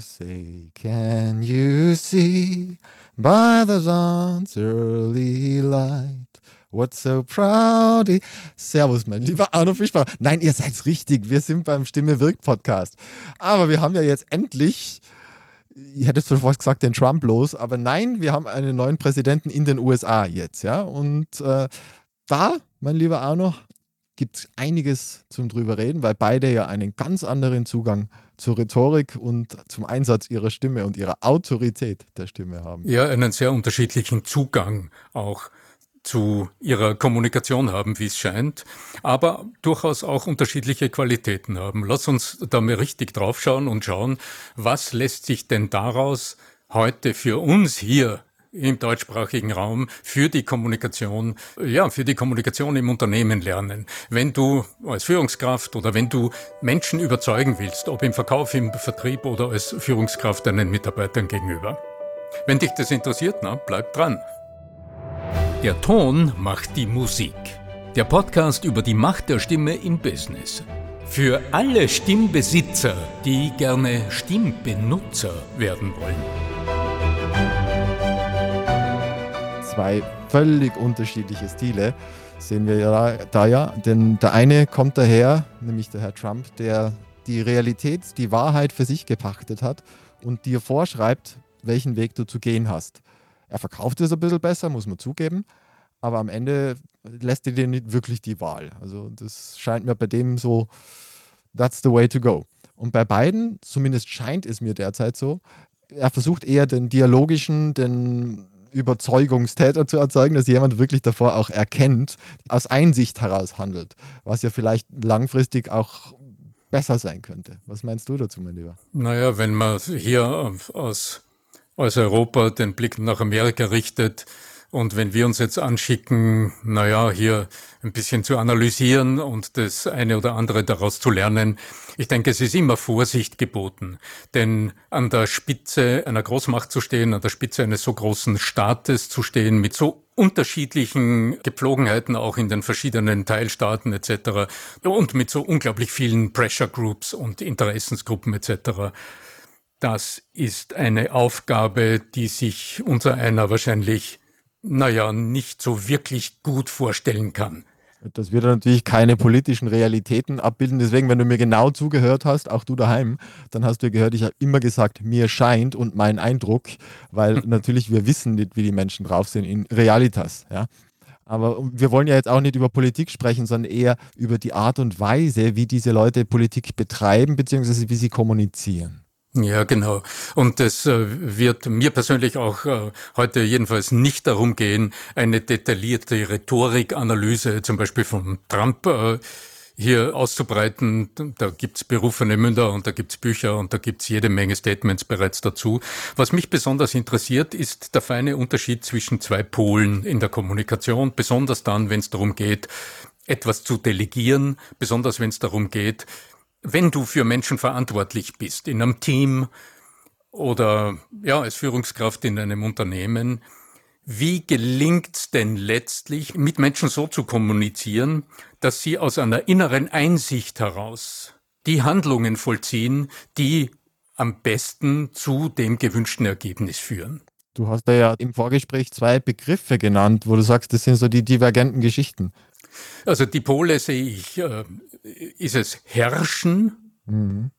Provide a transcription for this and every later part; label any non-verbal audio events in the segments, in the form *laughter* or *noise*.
Say, can you see by the dawn's early light? What's so proud? Servus, mein lieber Arno Fischbach. Nein, ihr seid richtig. Wir sind beim Stimme wirkt Podcast. Aber wir haben ja jetzt endlich, ich hätte schon fast gesagt, den Trump los. Aber nein, wir haben einen neuen Präsidenten in den USA jetzt, ja. Und äh, da, mein lieber Arno, gibt es einiges zum drüber reden, weil beide ja einen ganz anderen Zugang zur Rhetorik und zum Einsatz ihrer Stimme und ihrer Autorität der Stimme haben. Ja, einen sehr unterschiedlichen Zugang auch zu ihrer Kommunikation haben, wie es scheint, aber durchaus auch unterschiedliche Qualitäten haben. Lass uns da mal richtig draufschauen und schauen, was lässt sich denn daraus heute für uns hier im deutschsprachigen Raum für die Kommunikation, ja, für die Kommunikation im Unternehmen lernen. Wenn du als Führungskraft oder wenn du Menschen überzeugen willst, ob im Verkauf, im Vertrieb oder als Führungskraft deinen Mitarbeitern gegenüber. Wenn dich das interessiert, na, bleib dran. Der Ton macht die Musik. Der Podcast über die Macht der Stimme im Business. Für alle Stimmbesitzer, die gerne Stimmbenutzer werden wollen. Zwei völlig unterschiedliche Stile sehen wir ja da ja. Denn der eine kommt daher, nämlich der Herr Trump, der die Realität, die Wahrheit für sich gepachtet hat und dir vorschreibt, welchen Weg du zu gehen hast. Er verkauft es ein bisschen besser, muss man zugeben, aber am Ende lässt er dir nicht wirklich die Wahl. Also das scheint mir bei dem so, that's the way to go. Und bei beiden, zumindest scheint es mir derzeit so, er versucht eher den dialogischen, den Überzeugungstäter zu erzeugen, dass jemand wirklich davor auch erkennt, aus Einsicht heraus handelt, was ja vielleicht langfristig auch besser sein könnte. Was meinst du dazu, mein Lieber? Naja, wenn man hier aus, aus Europa den Blick nach Amerika richtet, und wenn wir uns jetzt anschicken, naja, hier ein bisschen zu analysieren und das eine oder andere daraus zu lernen, ich denke, es ist immer Vorsicht geboten. Denn an der Spitze einer Großmacht zu stehen, an der Spitze eines so großen Staates zu stehen, mit so unterschiedlichen Gepflogenheiten auch in den verschiedenen Teilstaaten etc. und mit so unglaublich vielen Pressure Groups und Interessensgruppen etc. Das ist eine Aufgabe, die sich unter einer wahrscheinlich naja, nicht so wirklich gut vorstellen kann. Das wird natürlich keine politischen Realitäten abbilden. Deswegen, wenn du mir genau zugehört hast, auch du daheim, dann hast du gehört, ich habe immer gesagt, mir scheint und mein Eindruck, weil *laughs* natürlich wir wissen nicht, wie die Menschen drauf sind in Realitas. Ja? Aber wir wollen ja jetzt auch nicht über Politik sprechen, sondern eher über die Art und Weise, wie diese Leute Politik betreiben, beziehungsweise wie sie kommunizieren. Ja, genau. Und es äh, wird mir persönlich auch äh, heute jedenfalls nicht darum gehen, eine detaillierte Rhetorikanalyse zum Beispiel von Trump äh, hier auszubreiten. Da gibt's berufene Münder und da gibt's Bücher und da gibt's jede Menge Statements bereits dazu. Was mich besonders interessiert, ist der feine Unterschied zwischen zwei Polen in der Kommunikation, besonders dann, wenn es darum geht, etwas zu delegieren, besonders wenn es darum geht, wenn du für Menschen verantwortlich bist, in einem Team oder ja, als Führungskraft in einem Unternehmen, wie gelingt es denn letztlich, mit Menschen so zu kommunizieren, dass sie aus einer inneren Einsicht heraus die Handlungen vollziehen, die am besten zu dem gewünschten Ergebnis führen? Du hast da ja im Vorgespräch zwei Begriffe genannt, wo du sagst, das sind so die divergenten Geschichten. Also die Pole sehe ich, äh, ist es Herrschen, mhm.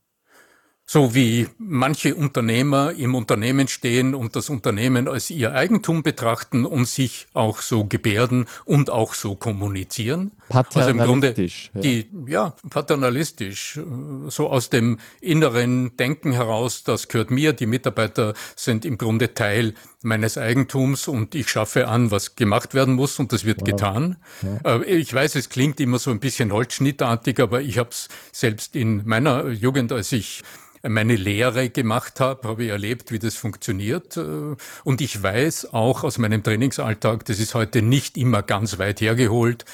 so wie manche Unternehmer im Unternehmen stehen und das Unternehmen als ihr Eigentum betrachten und sich auch so gebärden und auch so kommunizieren. Also im Grunde die, ja, paternalistisch, so aus dem inneren Denken heraus, das gehört mir, die Mitarbeiter sind im Grunde Teil meines Eigentums und ich schaffe an, was gemacht werden muss und das wird wow. getan. Ja. Äh, ich weiß, es klingt immer so ein bisschen holzschnittartig, aber ich habe es selbst in meiner Jugend, als ich meine Lehre gemacht habe, habe ich erlebt, wie das funktioniert. Äh, und ich weiß auch aus meinem Trainingsalltag, das ist heute nicht immer ganz weit hergeholt,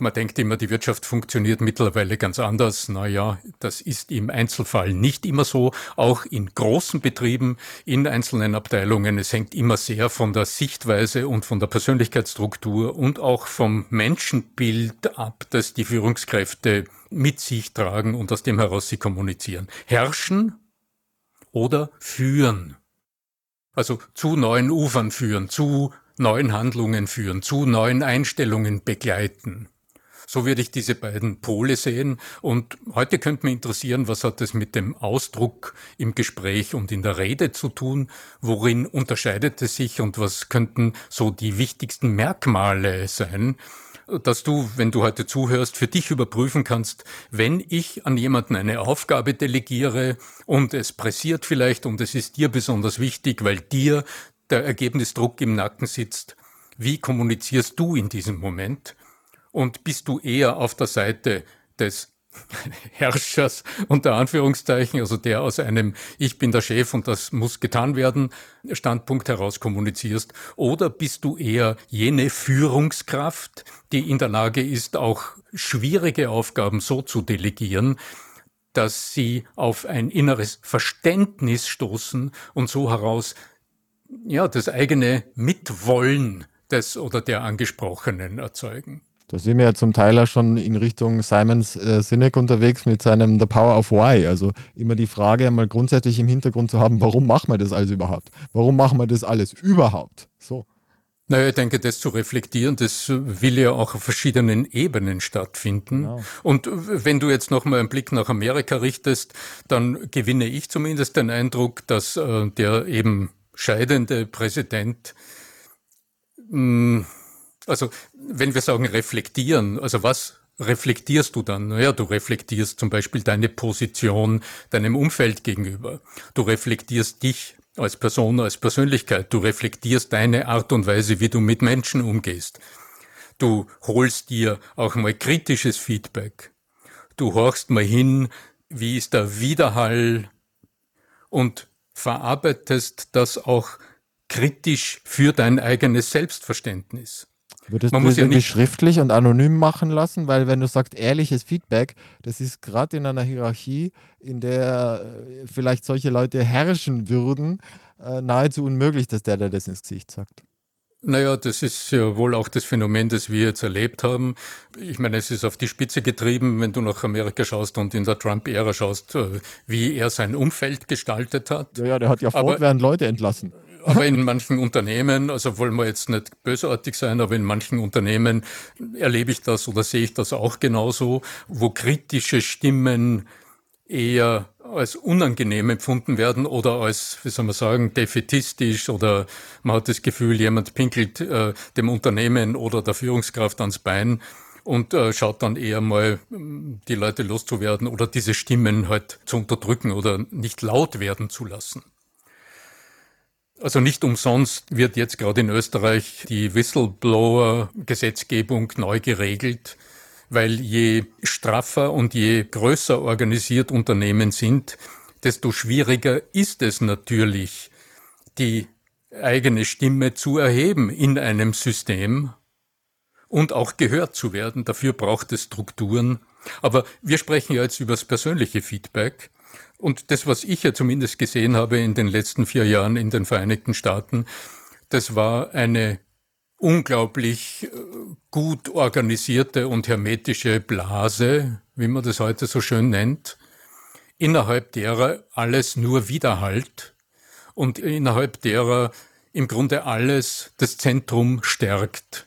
man denkt immer, die Wirtschaft funktioniert mittlerweile ganz anders. Naja, das ist im Einzelfall nicht immer so. Auch in großen Betrieben, in einzelnen Abteilungen. Es hängt immer sehr von der Sichtweise und von der Persönlichkeitsstruktur und auch vom Menschenbild ab, das die Führungskräfte mit sich tragen und aus dem heraus sie kommunizieren. Herrschen oder führen. Also zu neuen Ufern führen, zu neuen Handlungen führen, zu neuen Einstellungen begleiten. So würde ich diese beiden Pole sehen. Und heute könnte mich interessieren, was hat es mit dem Ausdruck im Gespräch und in der Rede zu tun? Worin unterscheidet es sich und was könnten so die wichtigsten Merkmale sein? dass du, wenn du heute zuhörst, für dich überprüfen kannst, wenn ich an jemanden eine Aufgabe delegiere und es pressiert vielleicht und es ist dir besonders wichtig, weil dir der Ergebnisdruck im Nacken sitzt, wie kommunizierst du in diesem Moment? Und bist du eher auf der Seite des *laughs* Herrschers unter Anführungszeichen, also der aus einem Ich bin der Chef und das muss getan werden Standpunkt heraus kommunizierst, oder bist du eher jene Führungskraft, die in der Lage ist, auch schwierige Aufgaben so zu delegieren, dass sie auf ein inneres Verständnis stoßen und so heraus ja das eigene Mitwollen des oder der Angesprochenen erzeugen. Da sind wir ja zum Teil auch schon in Richtung Simons äh, Sinek unterwegs mit seinem The Power of Why. Also immer die Frage einmal grundsätzlich im Hintergrund zu haben, warum machen wir das alles überhaupt? Warum machen wir das alles überhaupt? So. Naja, ich denke, das zu reflektieren, das will ja auch auf verschiedenen Ebenen stattfinden. Genau. Und wenn du jetzt nochmal einen Blick nach Amerika richtest, dann gewinne ich zumindest den Eindruck, dass äh, der eben scheidende Präsident mh, hm, also wenn wir sagen reflektieren, also was reflektierst du dann? Naja, du reflektierst zum Beispiel deine Position deinem Umfeld gegenüber. Du reflektierst dich als Person, als Persönlichkeit. Du reflektierst deine Art und Weise, wie du mit Menschen umgehst. Du holst dir auch mal kritisches Feedback. Du horchst mal hin, wie ist der Widerhall und verarbeitest das auch kritisch für dein eigenes Selbstverständnis. Würdest Man du das ja irgendwie schriftlich und anonym machen lassen? Weil wenn du sagst, ehrliches Feedback, das ist gerade in einer Hierarchie, in der äh, vielleicht solche Leute herrschen würden, äh, nahezu unmöglich, dass der, der das ins Gesicht sagt. Naja, das ist ja wohl auch das Phänomen, das wir jetzt erlebt haben. Ich meine, es ist auf die Spitze getrieben, wenn du nach Amerika schaust und in der Trump-Ära schaust, äh, wie er sein Umfeld gestaltet hat. Ja, ja der hat ja fortwährend Leute entlassen aber in manchen Unternehmen, also wollen wir jetzt nicht bösartig sein, aber in manchen Unternehmen erlebe ich das oder sehe ich das auch genauso, wo kritische Stimmen eher als unangenehm empfunden werden oder als, wie soll man sagen, defetistisch oder man hat das Gefühl, jemand pinkelt äh, dem Unternehmen oder der Führungskraft ans Bein und äh, schaut dann eher mal, die Leute loszuwerden oder diese Stimmen halt zu unterdrücken oder nicht laut werden zu lassen. Also nicht umsonst wird jetzt gerade in Österreich die Whistleblower-Gesetzgebung neu geregelt, weil je straffer und je größer organisiert Unternehmen sind, desto schwieriger ist es natürlich, die eigene Stimme zu erheben in einem System und auch gehört zu werden. Dafür braucht es Strukturen. Aber wir sprechen ja jetzt über das persönliche Feedback. Und das, was ich ja zumindest gesehen habe in den letzten vier Jahren in den Vereinigten Staaten, das war eine unglaublich äh, gut organisierte und hermetische Blase, wie man das heute so schön nennt, innerhalb derer alles nur widerhallt und innerhalb derer im Grunde alles das Zentrum stärkt.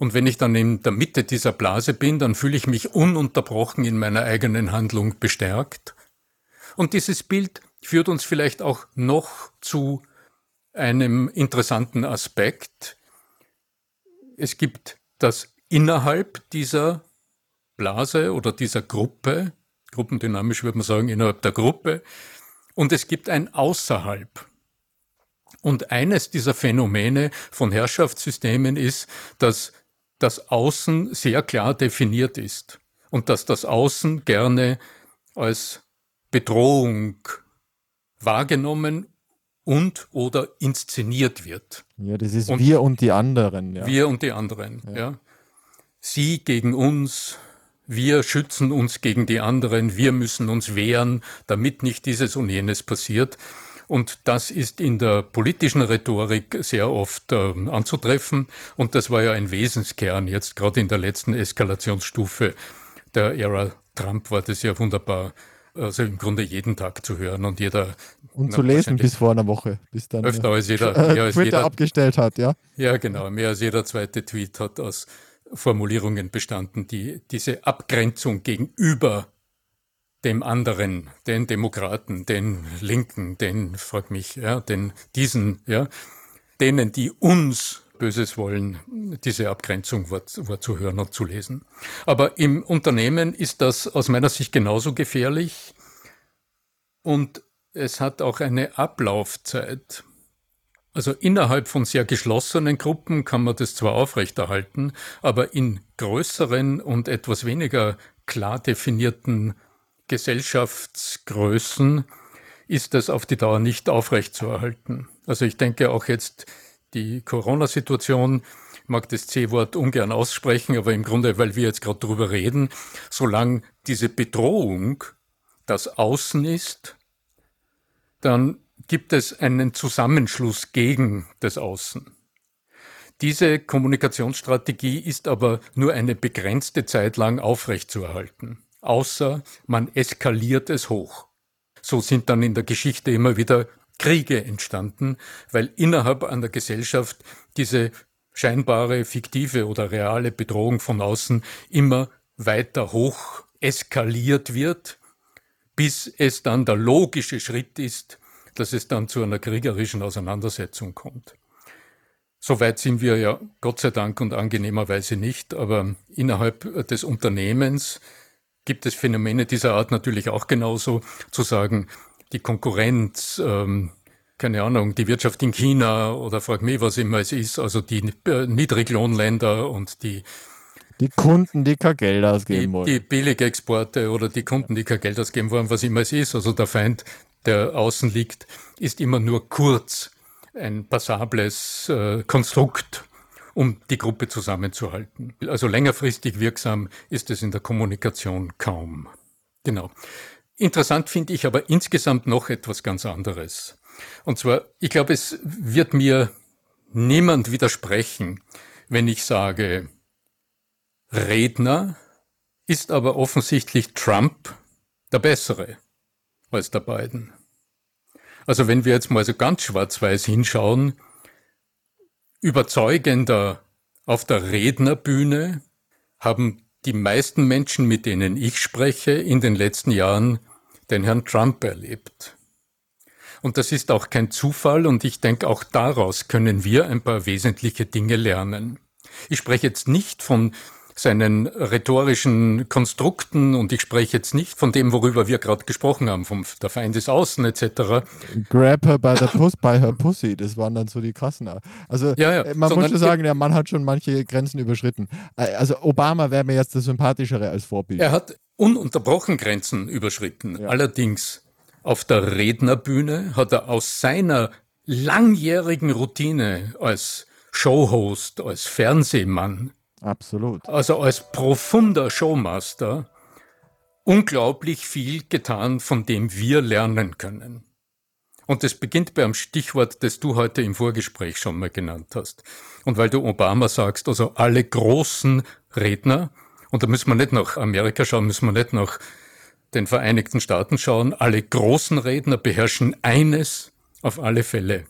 Und wenn ich dann in der Mitte dieser Blase bin, dann fühle ich mich ununterbrochen in meiner eigenen Handlung bestärkt und dieses Bild führt uns vielleicht auch noch zu einem interessanten Aspekt. Es gibt das innerhalb dieser Blase oder dieser Gruppe, gruppendynamisch würde man sagen, innerhalb der Gruppe, und es gibt ein Außerhalb. Und eines dieser Phänomene von Herrschaftssystemen ist, dass das Außen sehr klar definiert ist und dass das Außen gerne als Bedrohung wahrgenommen und oder inszeniert wird. Ja, das ist und wir und die anderen. Ja. Wir und die anderen, ja. ja. Sie gegen uns, wir schützen uns gegen die anderen, wir müssen uns wehren, damit nicht dieses und jenes passiert. Und das ist in der politischen Rhetorik sehr oft äh, anzutreffen. Und das war ja ein Wesenskern jetzt, gerade in der letzten Eskalationsstufe der Ära Trump war das ja wunderbar also im Grunde jeden Tag zu hören und jeder. Und zu lesen bis vor einer Woche, bis dann öfter als jeder, *laughs* äh, als Twitter jeder, abgestellt hat, ja. Ja, genau. Mehr als jeder zweite Tweet hat aus Formulierungen bestanden, die diese Abgrenzung gegenüber dem anderen, den Demokraten, den Linken, den, frag mich, ja, den, diesen, ja, denen, die uns Böses wollen, diese Abgrenzung war, zu hören und zu lesen. Aber im Unternehmen ist das aus meiner Sicht genauso gefährlich und es hat auch eine Ablaufzeit. Also innerhalb von sehr geschlossenen Gruppen kann man das zwar aufrechterhalten, aber in größeren und etwas weniger klar definierten Gesellschaftsgrößen ist das auf die Dauer nicht aufrechtzuerhalten. Also ich denke auch jetzt die Corona-Situation, mag das C-Wort ungern aussprechen, aber im Grunde, weil wir jetzt gerade darüber reden, solange diese Bedrohung das Außen ist, dann gibt es einen Zusammenschluss gegen das Außen. Diese Kommunikationsstrategie ist aber nur eine begrenzte Zeit lang aufrechtzuerhalten, außer man eskaliert es hoch. So sind dann in der Geschichte immer wieder Kriege entstanden, weil innerhalb einer Gesellschaft diese scheinbare, fiktive oder reale Bedrohung von außen immer weiter hoch eskaliert wird, bis es dann der logische Schritt ist, dass es dann zu einer kriegerischen Auseinandersetzung kommt. Soweit sind wir ja Gott sei Dank und angenehmerweise nicht, aber innerhalb des Unternehmens gibt es Phänomene dieser Art natürlich auch genauso, zu sagen, die Konkurrenz, ähm, keine Ahnung, die Wirtschaft in China oder frag mich, was immer es ist, also die äh, Niedriglohnländer und die die Kunden, die kein Geld ausgeben die, wollen. Die Billigexporte oder die Kunden, die kein Geld ausgeben wollen, was immer es ist. Also der Feind, der außen liegt, ist immer nur kurz ein passables äh, Konstrukt, um die Gruppe zusammenzuhalten. Also längerfristig wirksam ist es in der Kommunikation kaum. Genau. Interessant finde ich aber insgesamt noch etwas ganz anderes. Und zwar, ich glaube, es wird mir niemand widersprechen, wenn ich sage, Redner ist aber offensichtlich Trump der bessere als der Biden. Also wenn wir jetzt mal so ganz schwarz-weiß hinschauen, überzeugender auf der Rednerbühne haben die meisten Menschen, mit denen ich spreche, in den letzten Jahren den Herrn Trump erlebt. Und das ist auch kein Zufall und ich denke, auch daraus können wir ein paar wesentliche Dinge lernen. Ich spreche jetzt nicht von seinen rhetorischen Konstrukten und ich spreche jetzt nicht von dem, worüber wir gerade gesprochen haben, vom der Feind ist außen etc. Grab her by the puss, by her pussy, das waren dann so die krassen. Also ja, ja. Äh, man Sondern muss schon sagen, der Mann hat schon manche Grenzen überschritten. Äh, also Obama wäre mir jetzt das sympathischere als Vorbild. Er hat ununterbrochen Grenzen überschritten. Ja. Allerdings auf der Rednerbühne hat er aus seiner langjährigen Routine als Showhost, als Fernsehmann Absolut. Also als profunder Showmaster unglaublich viel getan, von dem wir lernen können. Und das beginnt beim Stichwort, das du heute im Vorgespräch schon mal genannt hast. Und weil du Obama sagst, also alle großen Redner, und da müssen wir nicht nach Amerika schauen, müssen wir nicht nach den Vereinigten Staaten schauen, alle großen Redner beherrschen eines auf alle Fälle.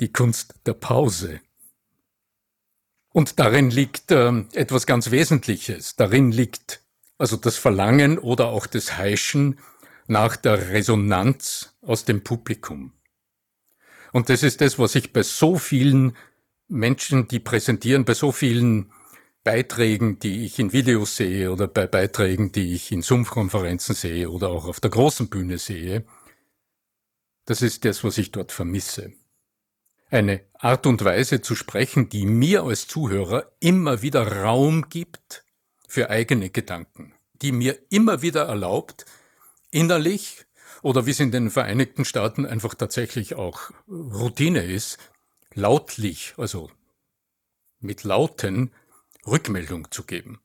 Die Kunst der Pause. Und darin liegt äh, etwas ganz Wesentliches. Darin liegt also das Verlangen oder auch das Heischen nach der Resonanz aus dem Publikum. Und das ist das, was ich bei so vielen Menschen, die präsentieren, bei so vielen Beiträgen, die ich in Videos sehe oder bei Beiträgen, die ich in Zoom-Konferenzen sehe oder auch auf der großen Bühne sehe, das ist das, was ich dort vermisse eine Art und Weise zu sprechen, die mir als Zuhörer immer wieder Raum gibt für eigene Gedanken, die mir immer wieder erlaubt, innerlich oder wie es in den Vereinigten Staaten einfach tatsächlich auch Routine ist, lautlich, also mit Lauten Rückmeldung zu geben.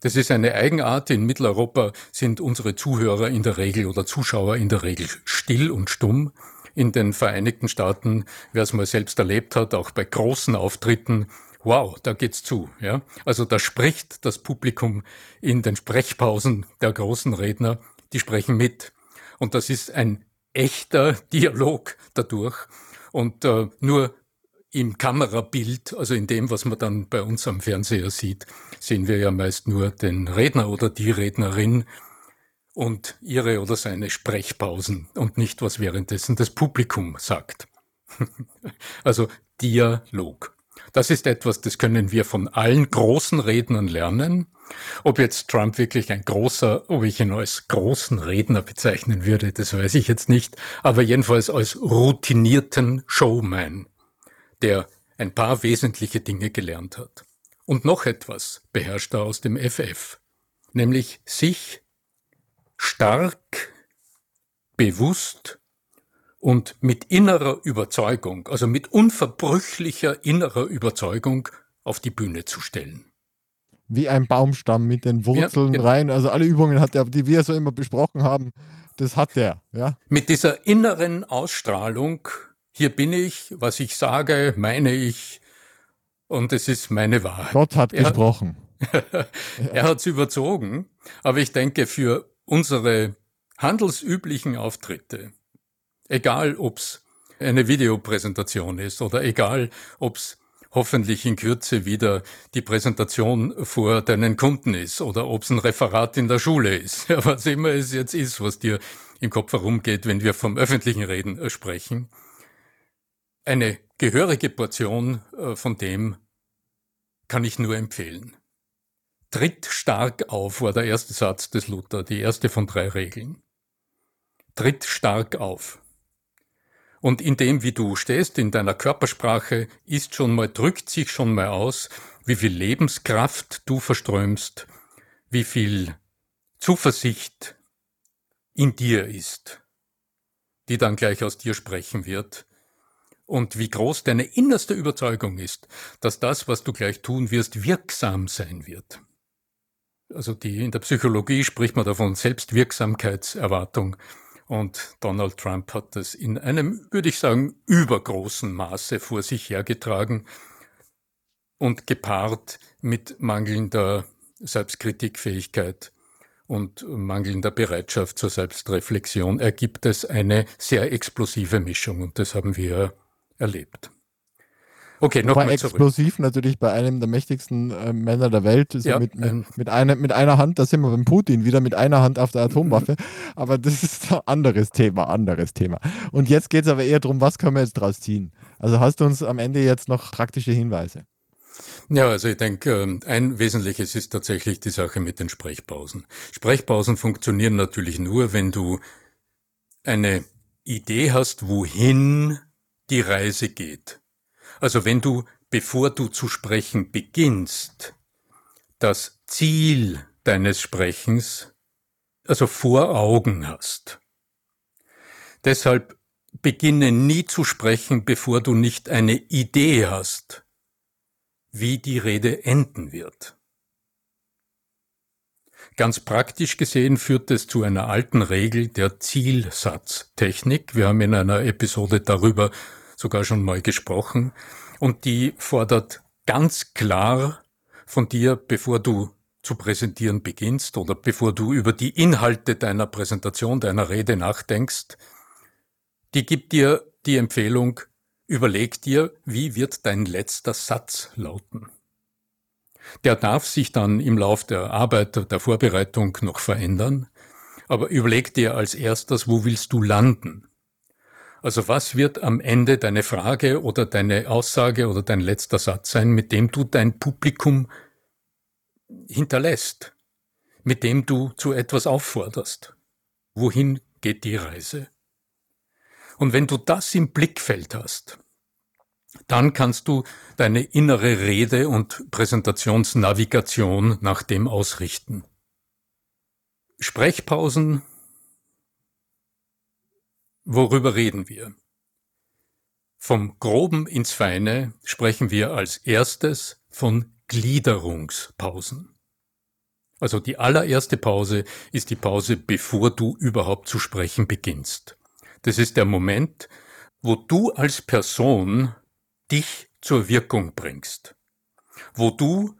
Das ist eine Eigenart. In Mitteleuropa sind unsere Zuhörer in der Regel oder Zuschauer in der Regel still und stumm in den Vereinigten Staaten, wer es mal selbst erlebt hat, auch bei großen Auftritten, wow, da geht's zu. Ja? Also da spricht das Publikum in den Sprechpausen der großen Redner, die sprechen mit. Und das ist ein echter Dialog dadurch. Und äh, nur im Kamerabild, also in dem, was man dann bei uns am Fernseher sieht, sehen wir ja meist nur den Redner oder die Rednerin und ihre oder seine Sprechpausen und nicht, was währenddessen das Publikum sagt. *laughs* also Dialog. Das ist etwas, das können wir von allen großen Rednern lernen. Ob jetzt Trump wirklich ein großer, ob ich ihn als großen Redner bezeichnen würde, das weiß ich jetzt nicht, aber jedenfalls als routinierten Showman, der ein paar wesentliche Dinge gelernt hat. Und noch etwas beherrscht er aus dem FF, nämlich sich stark, bewusst und mit innerer Überzeugung, also mit unverbrüchlicher innerer Überzeugung auf die Bühne zu stellen. Wie ein Baumstamm mit den Wurzeln ja, genau. rein. Also alle Übungen hat er, die wir so immer besprochen haben, das hat er, ja. Mit dieser inneren Ausstrahlung, hier bin ich, was ich sage, meine ich, und es ist meine Wahrheit. Gott hat er, gesprochen. *laughs* er hat es überzogen, aber ich denke, für unsere handelsüblichen Auftritte, Egal, ob's eine Videopräsentation ist oder egal, ob's hoffentlich in Kürze wieder die Präsentation vor deinen Kunden ist oder ob's ein Referat in der Schule ist. *laughs* Ja, was immer es jetzt ist, was dir im Kopf herumgeht, wenn wir vom öffentlichen Reden äh, sprechen. Eine gehörige Portion äh, von dem kann ich nur empfehlen. Tritt stark auf war der erste Satz des Luther, die erste von drei Regeln. Tritt stark auf. Und in dem, wie du stehst, in deiner Körpersprache, ist schon mal, drückt sich schon mal aus, wie viel Lebenskraft du verströmst, wie viel Zuversicht in dir ist, die dann gleich aus dir sprechen wird, und wie groß deine innerste Überzeugung ist, dass das, was du gleich tun wirst, wirksam sein wird. Also die, in der Psychologie spricht man davon Selbstwirksamkeitserwartung. Und Donald Trump hat das in einem, würde ich sagen, übergroßen Maße vor sich hergetragen und gepaart mit mangelnder Selbstkritikfähigkeit und mangelnder Bereitschaft zur Selbstreflexion ergibt es eine sehr explosive Mischung und das haben wir erlebt. Okay, nochmal explosiv natürlich bei einem der mächtigsten äh, Männer der Welt. So ja, mit, mit, mit, eine, mit einer Hand, da sind wir beim Putin, wieder mit einer Hand auf der Atomwaffe. *laughs* Aber das ist ein anderes Thema, anderes Thema. Und jetzt geht es aber eher darum, was können wir jetzt draus ziehen? Also hast du uns am Ende jetzt noch praktische Hinweise? Ja, also ich denke, ähm, ein wesentliches ist tatsächlich die Sache mit den Sprechpausen. Sprechpausen funktionieren natürlich nur, wenn du eine Idee hast, wohin die Reise geht. Also wenn du, bevor du zu sprechen beginnst, das Ziel deines Sprechens, also vor Augen hast. Deshalb beginne nie zu sprechen, bevor du nicht eine Idee hast, wie die Rede enden wird. Ganz praktisch gesehen führt es zu einer alten Regel der Zielsatztechnik. Wir haben in einer Episode darüber sogar schon mal gesprochen. Und die fordert ganz klar von dir, bevor du zu präsentieren beginnst oder bevor du über die Inhalte deiner Präsentation, deiner Rede nachdenkst, die gibt dir die Empfehlung, überleg dir, wie wird dein letzter Satz lauten. Der darf sich dann im Lauf der Arbeit, der Vorbereitung noch verändern, aber überleg dir als erstes, wo willst du landen? Also was wird am Ende deine Frage oder deine Aussage oder dein letzter Satz sein, mit dem du dein Publikum hinterlässt, mit dem du zu etwas aufforderst? Wohin geht die Reise? Und wenn du das im Blickfeld hast, dann kannst du deine innere Rede und Präsentationsnavigation nach dem ausrichten. Sprechpausen Worüber reden wir? Vom Groben ins Feine sprechen wir als erstes von Gliederungspausen. Also die allererste Pause ist die Pause, bevor du überhaupt zu sprechen beginnst. Das ist der Moment, wo du als Person dich zur Wirkung bringst. wo du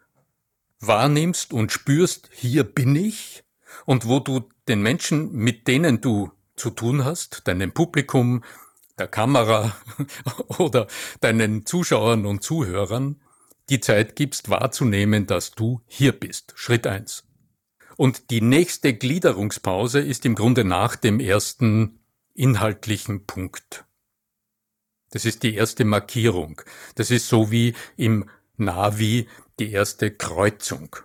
wahrnimmst und spürst, hier bin ich, und wo du den Menschen, mit denen du zu tun hast, deinem Publikum, der Kamera *laughs* oder deinen Zuschauern und Zuhörern, die Zeit gibst wahrzunehmen, dass du hier bist. Schritt eins. Und die nächste Gliederungspause ist im Grunde nach dem ersten inhaltlichen Punkt. Das ist die erste Markierung. Das ist so wie im Navi die erste Kreuzung.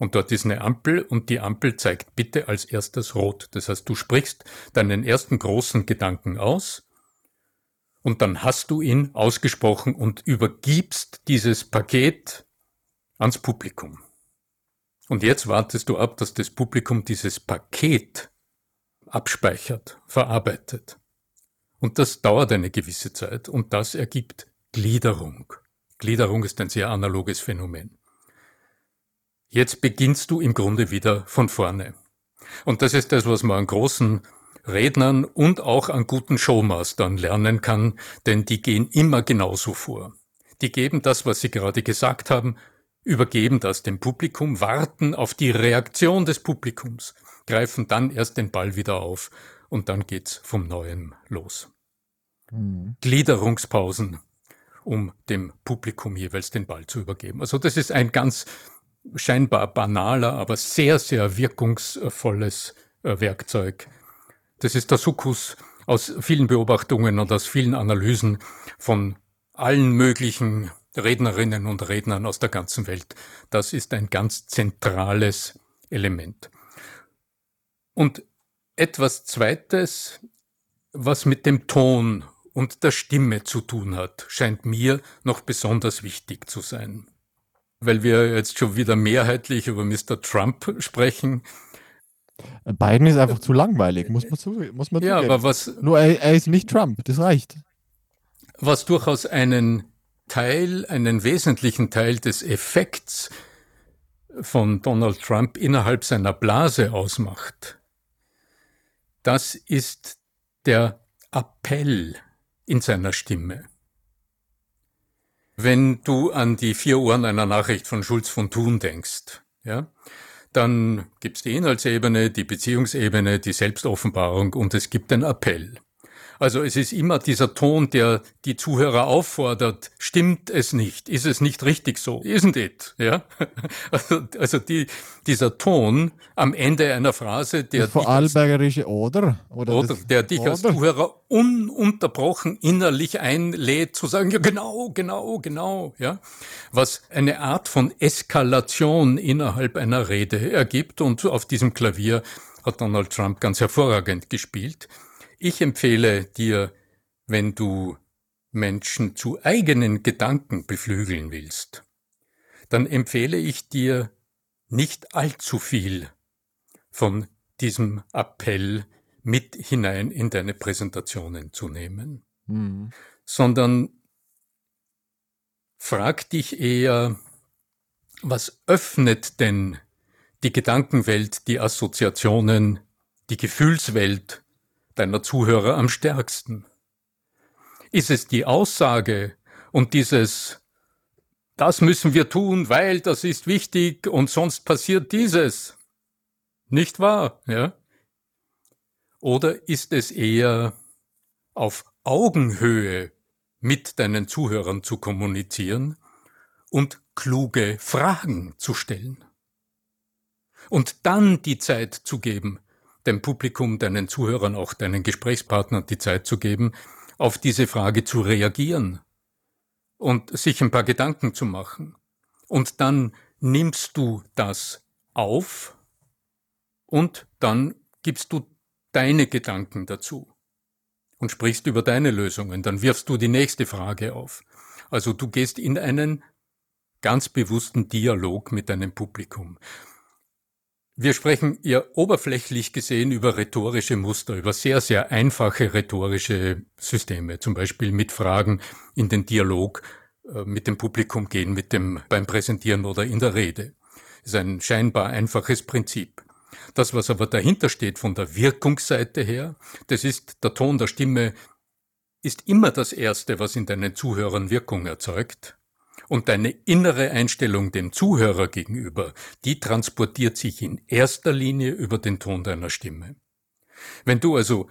Und dort ist eine Ampel und die Ampel zeigt bitte als erstes rot. Das heißt, du sprichst deinen ersten großen Gedanken aus und dann hast du ihn ausgesprochen und übergibst dieses Paket ans Publikum. Und jetzt wartest du ab, dass das Publikum dieses Paket abspeichert, verarbeitet. Und das dauert eine gewisse Zeit und das ergibt Gliederung. Gliederung ist ein sehr analoges Phänomen. Jetzt beginnst du im Grunde wieder von vorne. Und das ist das, was man an großen Rednern und auch an guten Showmastern lernen kann, denn die gehen immer genauso vor. Die geben das, was sie gerade gesagt haben, übergeben das dem Publikum, warten auf die Reaktion des Publikums, greifen dann erst den Ball wieder auf und dann geht's vom Neuen los. Mhm. Gliederungspausen, um dem Publikum jeweils den Ball zu übergeben. Also das ist ein ganz scheinbar banaler, aber sehr, sehr wirkungsvolles äh, Werkzeug, das ist der Sukkus aus vielen Beobachtungen und aus vielen Analysen von allen möglichen Rednerinnen und Rednern aus der ganzen Welt. Das ist ein ganz zentrales Element. Und etwas Zweites, was mit dem Ton und der Stimme zu tun hat, scheint mir noch besonders wichtig zu sein. Weil wir jetzt schon wieder mehrheitlich über Mr. Trump sprechen, Biden ist einfach zu langweilig, muss man, zu, muss man ja, zugeben. Aber was, Nur er, er ist nicht Trump, das reicht. Was durchaus einen Teil, einen wesentlichen Teil des Effekts von Donald Trump innerhalb seiner Blase ausmacht, das ist der Appell in seiner Stimme. Wenn du an die vier Ohren einer Nachricht von Schulz von Thun denkst, ja, dann gibt es die Inhaltsebene, die Beziehungsebene, die Selbstoffenbarung und es gibt den Appell. Also es ist immer dieser Ton, der die Zuhörer auffordert, stimmt es nicht, ist es nicht richtig so, isn't it? Ja? *laughs* Also, also die, dieser Ton am Ende einer Phrase, der das Vorarlbergerische oder? Oder, oder der dich oder? als Zuhörer ununterbrochen innerlich einlädt zu sagen, ja genau, genau, genau, ja. Was eine Art von Eskalation innerhalb einer Rede ergibt und auf diesem Klavier hat Donald Trump ganz hervorragend gespielt. Ich empfehle dir, wenn du Menschen zu eigenen Gedanken beflügeln willst, dann empfehle ich dir nicht allzu viel von diesem Appell mit hinein in deine Präsentationen zu nehmen, mhm. sondern frag dich eher, was öffnet denn die Gedankenwelt, die Assoziationen, die Gefühlswelt deiner Zuhörer am stärksten? Ist es die Aussage und dieses Das müssen wir tun, weil das ist wichtig und sonst passiert dieses? Nicht wahr, ja? Oder ist es eher auf Augenhöhe mit deinen Zuhörern zu kommunizieren und kluge Fragen zu stellen? Und dann die Zeit zu geben, dem Publikum, deinen Zuhörern, auch deinen Gesprächspartnern die Zeit zu geben, auf diese Frage zu reagieren und sich ein paar Gedanken zu machen. Und dann nimmst du das auf und dann gibst du deine Gedanken dazu und sprichst über deine Lösungen. Dann wirfst du die nächste Frage auf. Also du gehst in einen ganz bewussten Dialog mit deinem Publikum. Wir sprechen ja oberflächlich gesehen über rhetorische Muster, über sehr, sehr einfache rhetorische Systeme, zum Beispiel mit Fragen in den Dialog äh, mit dem Publikum gehen, mit dem beim Präsentieren oder in der Rede. Das ist ein scheinbar einfaches Prinzip. Das, was aber dahinter steht von der Wirkungsseite her, das ist der Ton der Stimme, ist immer das Erste, was in deinen Zuhörern Wirkung erzeugt. Und deine innere Einstellung dem Zuhörer gegenüber, die transportiert sich in erster Linie über den Ton deiner Stimme. Wenn du also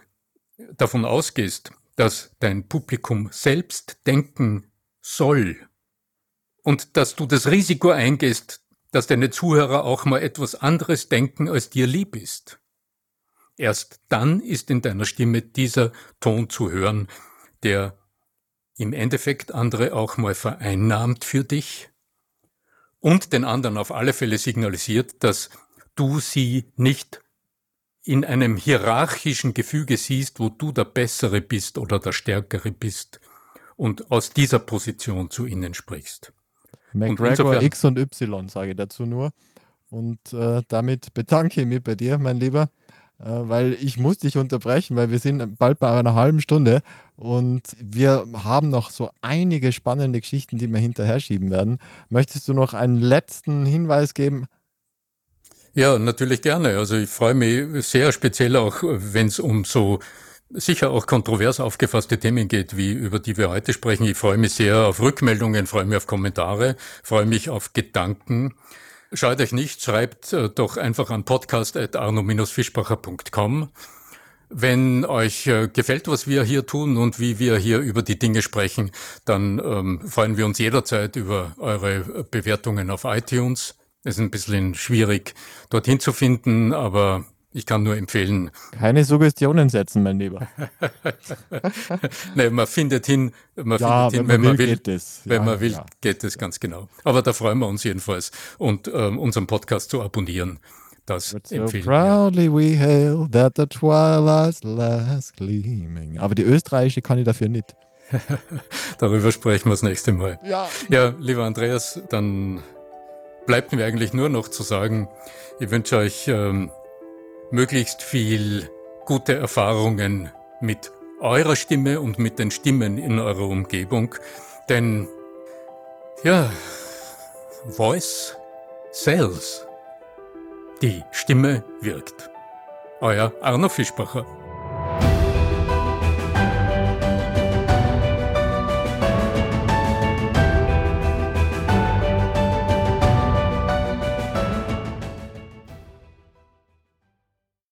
davon ausgehst, dass dein Publikum selbst denken soll und dass du das Risiko eingehst, dass deine Zuhörer auch mal etwas anderes denken, als dir lieb ist. Erst dann ist in deiner Stimme dieser Ton zu hören, der im Endeffekt andere auch mal vereinnahmt für dich und den anderen auf alle Fälle signalisiert, dass du sie nicht in einem hierarchischen Gefüge siehst, wo du der Bessere bist oder der Stärkere bist und aus dieser Position zu ihnen sprichst. McGregor X und Y sage ich dazu nur. Und äh, damit bedanke ich mich bei dir, mein Lieber. Äh, weil ich muss dich unterbrechen, weil wir sind bald bei einer halben Stunde und wir haben noch so einige spannende Geschichten, die wir hinterher schieben werden. Möchtest du noch einen letzten Hinweis geben? Ja, natürlich gerne. Also ich freue mich sehr speziell auch, wenn es um so sicher auch kontrovers aufgefasste Themen geht, wie über die wir heute sprechen. Ich freue mich sehr auf Rückmeldungen, freue mich auf Kommentare, freue mich auf Gedanken. Scheut euch nicht, schreibt äh, doch einfach an podcast.arno-fischbacher.com. Wenn euch äh, gefällt, was wir hier tun und wie wir hier über die Dinge sprechen, dann ähm, freuen wir uns jederzeit über eure Bewertungen auf iTunes. Es ist ein bisschen schwierig, dorthin zu finden, aber ich kann nur empfehlen. Keine Suggestionen setzen, mein Lieber. *laughs* nee, man findet hin, man ja, findet hin, wenn man will. Geht es. Wenn ja, man will, ja. geht es ganz genau. Aber da freuen wir uns jedenfalls. Und ähm, unseren Podcast zu abonnieren. Das But empfehlen so proudly we hail that the twilight's last gleaming. Aber die österreichische kann ich dafür nicht. *laughs* Darüber sprechen wir das nächste Mal. Ja. Ja, lieber Andreas, dann bleibt mir eigentlich nur noch zu sagen, ich wünsche euch ähm, möglichst viel gute Erfahrungen mit eurer Stimme und mit den Stimmen in eurer Umgebung. Denn ja, Voice sells. Die Stimme wirkt. Euer Arno Fischbacher.